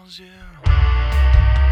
walls, you.